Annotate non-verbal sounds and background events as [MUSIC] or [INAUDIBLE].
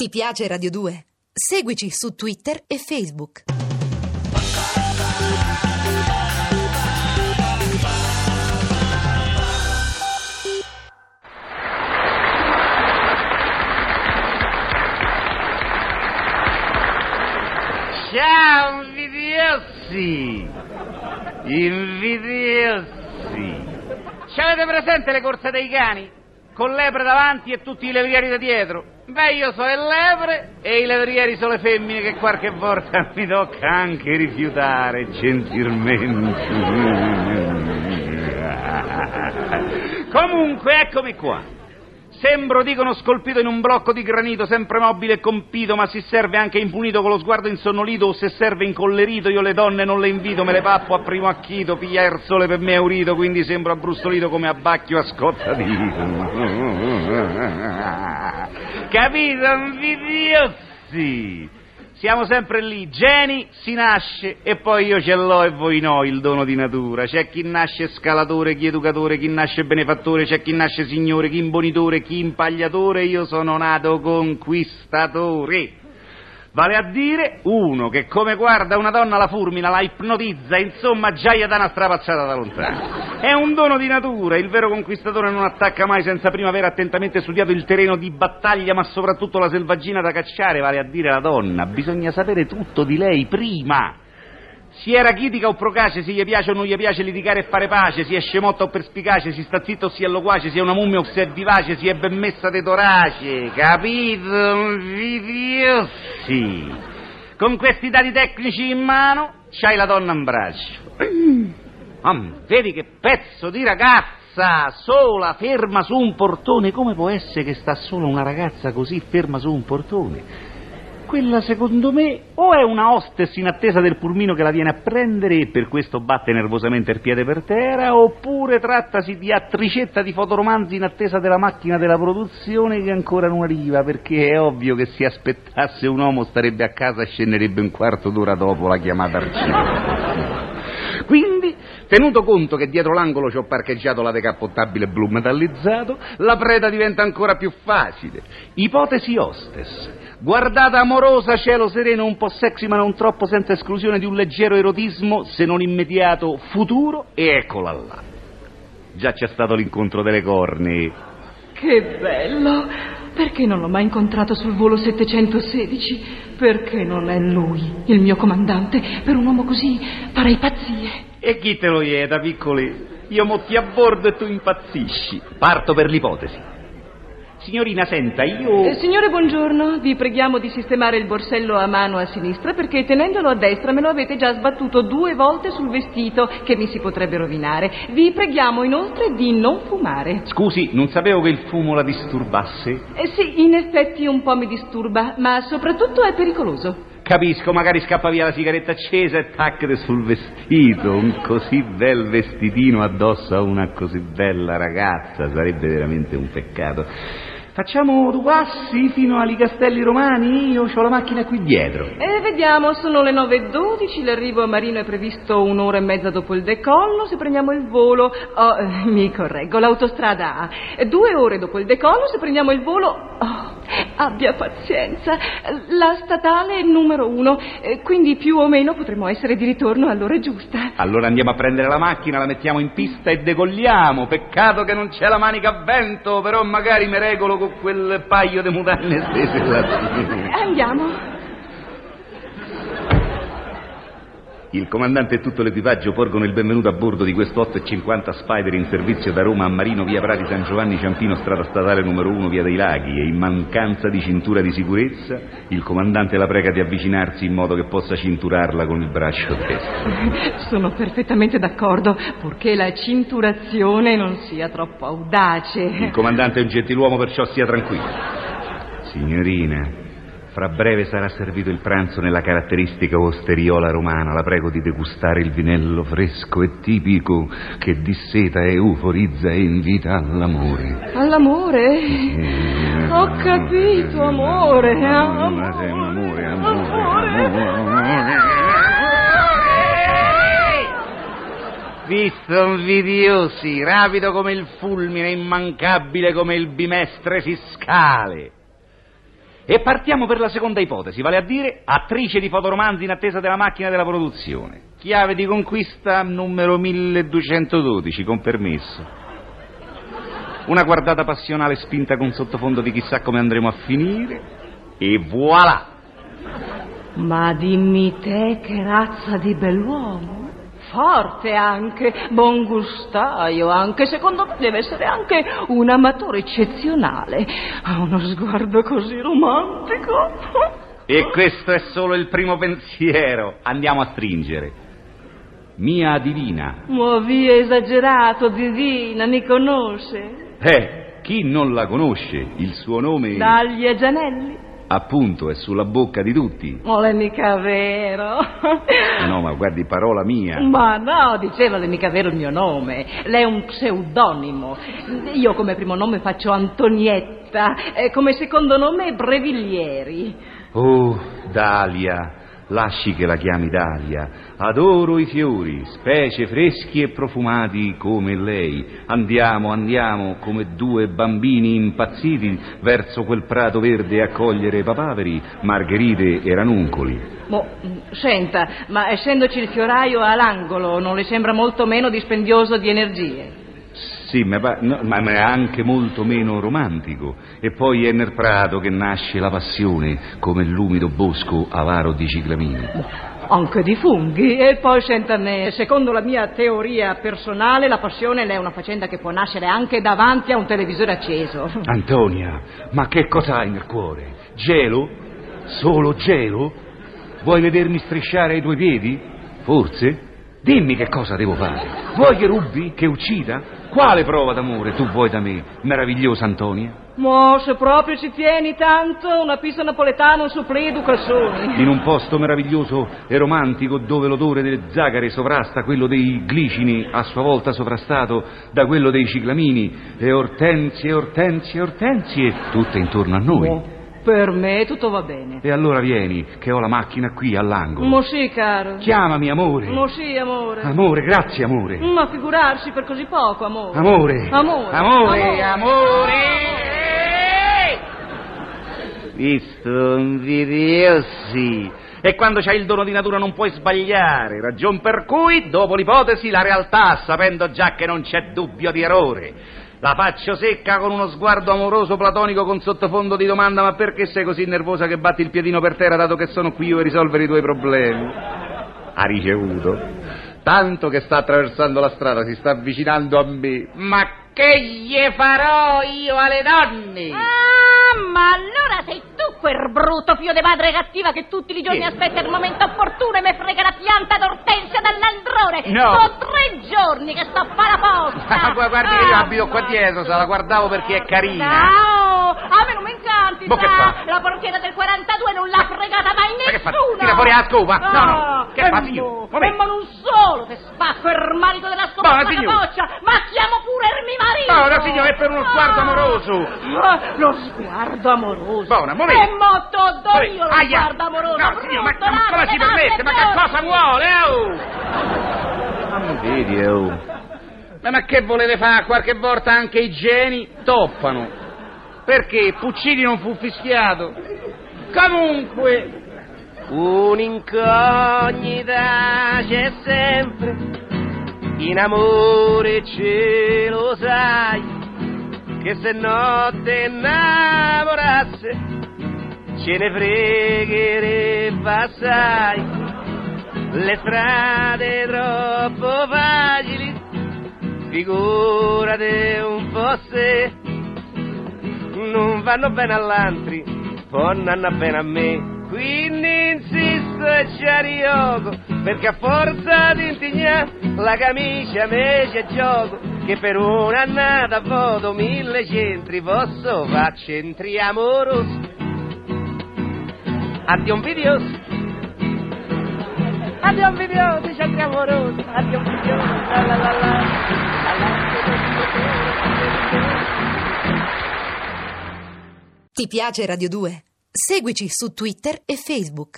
Ti piace Radio 2? Seguici su Twitter e Facebook. Ciao invidiosi! Invidiosi! Avete presente le corse dei cani? Con lepre davanti e tutti i levrieri da dietro? Beh, io so le lepre e i levrieri sono le femmine che qualche volta [LAUGHS] mi tocca anche rifiutare gentilmente. [LAUGHS] Comunque, eccomi qua. Sembro, dicono, scolpito in un blocco di granito, sempre mobile e compito, ma si serve anche impunito con lo sguardo insonnolito, o se serve incollerito, io le donne non le invito, me le pappo a primo acchito, piglia il sole per me è urito, quindi sembro abbrustolito come abbacchio a scottadito. Capito, invidiosi? Siamo sempre lì, geni si nasce e poi io ce l'ho e voi no il dono di natura. C'è chi nasce scalatore, chi educatore, chi nasce benefattore, c'è chi nasce signore, chi imbonitore, chi impagliatore, io sono nato conquistatore. Vale a dire uno che come guarda una donna la fulmina, la ipnotizza, insomma gli dà una strapazzata da lontano. È un dono di natura, il vero conquistatore non attacca mai senza prima aver attentamente studiato il terreno di battaglia, ma soprattutto la selvaggina da cacciare, vale a dire la donna. Bisogna sapere tutto di lei prima. Si è rachitica o procace, se gli piace o non gli piace litigare e fare pace, si è scemotta o perspicace, si sta zitto o si è loquace, si è una mummia o si è vivace, si è ben messa de torace, capito? Invidiosi. Con questi dati tecnici in mano, c'hai la donna in braccio. [CLEARS THROAT] Ah, vedi che pezzo di ragazza, sola, ferma su un portone. Come può essere che sta sola una ragazza così ferma su un portone? Quella secondo me o è una hostess in attesa del pulmino che la viene a prendere e per questo batte nervosamente il piede per terra, oppure trattasi di attricetta di fotoromanzi in attesa della macchina della produzione che ancora non arriva, perché è ovvio che se aspettasse un uomo starebbe a casa e scenderebbe un quarto d'ora dopo la chiamata al cinema. [LAUGHS] Quindi, tenuto conto che dietro l'angolo ci ho parcheggiato la decappottabile blu metallizzato, la preda diventa ancora più facile. Ipotesi hostess. Guardata amorosa, cielo sereno, un po' sexy ma non troppo, senza esclusione di un leggero erotismo, se non immediato futuro, e eccola là. Già c'è stato l'incontro delle corni. Che bello! Perché non l'ho mai incontrato sul volo 716? Perché non è lui, il mio comandante? Per un uomo così farei pazzie. E chi te lo ieda, piccoli? Io motti a bordo e tu impazzisci. Parto per l'ipotesi. Signorina, senta, io... Eh, signore, buongiorno. Vi preghiamo di sistemare il borsello a mano a sinistra perché tenendolo a destra me lo avete già sbattuto due volte sul vestito che mi si potrebbe rovinare. Vi preghiamo inoltre di non fumare. Scusi, non sapevo che il fumo la disturbasse. Eh, sì, in effetti un po' mi disturba, ma soprattutto è pericoloso. Capisco, magari scappa via la sigaretta accesa e taccate sul vestito. Un così bel vestitino addosso a una così bella ragazza. Sarebbe veramente un peccato. Facciamo due passi fino ai Castelli Romani? Io ho la macchina qui dietro. Eh, vediamo, sono le 9.12, l'arrivo a Marino è previsto un'ora e mezza dopo il decollo, se prendiamo il volo... Oh, eh, mi correggo, l'autostrada A. Due ore dopo il decollo, se prendiamo il volo... Oh, abbia pazienza, la statale è numero uno, eh, quindi più o meno potremo essere di ritorno all'ora giusta. Allora andiamo a prendere la macchina, la mettiamo in pista e decolliamo. Peccato che non c'è la manica a vento, però magari mi regolo con quel paio di mutande [LAUGHS] stese là. Andiamo. Il comandante e tutto l'equipaggio porgono il benvenuto a bordo di questo 850 Spider in servizio da Roma a Marino, via Prati San Giovanni Ciampino, strada statale numero 1, via dei Laghi, e in mancanza di cintura di sicurezza, il comandante la prega di avvicinarsi in modo che possa cinturarla con il braccio destro. [LAUGHS] Sono perfettamente d'accordo, purché la cinturazione non sia troppo Il audace. comandante è un gentiluomo, perciò stia tranquillo. Signorina, fra breve sarà servito il pranzo nella caratteristica osteriola romana. La prego di degustare il vinello fresco e tipico che disseta e euforizza e invita all'amore. All'amore? Ho capito, amore. Amore, amore, amore, Visto invidiosi, rapido come il fulmine, immancabile come il bimestre fiscale. E partiamo per la seconda ipotesi, vale a dire attrice di fotoromanzi in attesa della macchina della produzione. Chiave di conquista numero 1212, con permesso. Una guardata passionale spinta con sottofondo di chissà come andremo a finire. E voilà! Ma dimmi te che razza di bell'uomo. Forte anche, buon gustaio anche, secondo me deve essere anche un amatore eccezionale. Ha uno sguardo così romantico. E questo è solo il primo pensiero. Andiamo a stringere. Mia divina. Via esagerato, divina, mi conosce? Eh, chi non la conosce? Il suo nome... Dagli Gianelli. Appunto, è sulla bocca di tutti. Non è mica vero. No, ma guardi, parola mia. Ma no, diceva non è mica vero il mio nome. Lei è un pseudonimo. Io come primo nome faccio Antonietta, e come secondo nome Breviglieri. Oh, Dalia, lasci che la chiami Dalia. Adoro i fiori, specie freschi e profumati come lei. Andiamo, andiamo, come due bambini impazziti verso quel prato verde a cogliere papaveri, margherite e ranuncoli. Mo, senta, ma essendoci il fioraio all'angolo, non le sembra molto meno dispendioso di energie? Sì, ma, no, ma ma è anche molto meno romantico. E poi è nel prato che nasce la passione, come l'umido bosco avaro di ciclamini. Anche di funghi. E poi, senta a me, secondo la mia teoria personale, la passione è una faccenda che può nascere anche davanti a un televisore acceso. [LAUGHS] Antonia, ma che cosa hai nel cuore? Gelo? Solo gelo? Vuoi vedermi strisciare i tuoi piedi? Forse? Dimmi che cosa devo fare. Vuoi che rubi? Che uccida? Quale prova d'amore tu vuoi da me, meravigliosa Antonia? Ma se proprio ci tieni tanto, una pizza napoletana, un supplì due calzoni. In un posto meraviglioso e romantico dove l'odore delle zagare sovrasta quello dei glicini, a sua volta sovrastato da quello dei ciclamini, e ortensie, ortensie, ortensie, tutte intorno a noi. Oh, per me tutto va bene. E allora vieni, che ho la macchina qui all'angolo. Mo sì, caro. Chiamami, amore. Mo sì, amore. Amore, grazie, amore. Ma figurarsi per così poco, amore. Amore. Amore. Amore, amore. Visto, invidiosi. E quando c'hai il dono di natura non puoi sbagliare, ragion per cui, dopo l'ipotesi, la realtà, sapendo già che non c'è dubbio di errore. La faccio secca con uno sguardo amoroso platonico con sottofondo di domanda ma perché sei così nervosa che batti il piedino per terra dato che sono qui io a risolvere i tuoi problemi? Ha ricevuto. Tanto che sta attraversando la strada, si sta avvicinando a me. Ma che gli farò io alle donne? Ah, ma allora sei quel brutto figlio di madre cattiva che tutti i giorni aspetta il momento opportuno e mi frega la pianta d'ortensia dall'aldrone. No. Sono tre giorni che sto a fare la posta. [LAUGHS] Ah, gu- guardi che io abito qua dietro, se la guardavo perché è carina. No, a me non mi incanti, Ma che sa. fa? La portiera del 42 non l'ha fregata mai Ma che fa? nessuno. Tira fuori la scopa? No, no, che fa, signor? Come? E ma non solo, te spacco il marito della scopa Buona, con la signor. capoccia, ma chiamo pure il mio marito. Buona, signor, è per uno sguardo amoroso. Ah, lo sguardo amoroso. Buona, un momento. E mo t'ho do io lo Aia. sguardo amoroso. No, signor, ma, ma come si di permette? Ma che cosa vuole, oh? Ma mi vedi, oh. Ma, ma che volete fare? Qualche volta anche i geni toppano. Perché Puccini non fu fischiato. Comunque... Un'incognita c'è sempre, in amore ce lo sai, che se no te innamorasse ce ne fregherebbe assai. Le strade troppo facili, figurate un po' se non vanno bene all'antri, poi non vanno bene a me. Quindi insisto e ci arriogo, perché a forza di intignare la camicia me c'è gioco, che per un'annata voto mille centri, posso far centri amorosi. Addio invidiosi. Addio invidiosi, centri amorosi. Addio invidiosi, la la. la la. Ti piace Radio 2? Seguici su Twitter e Facebook.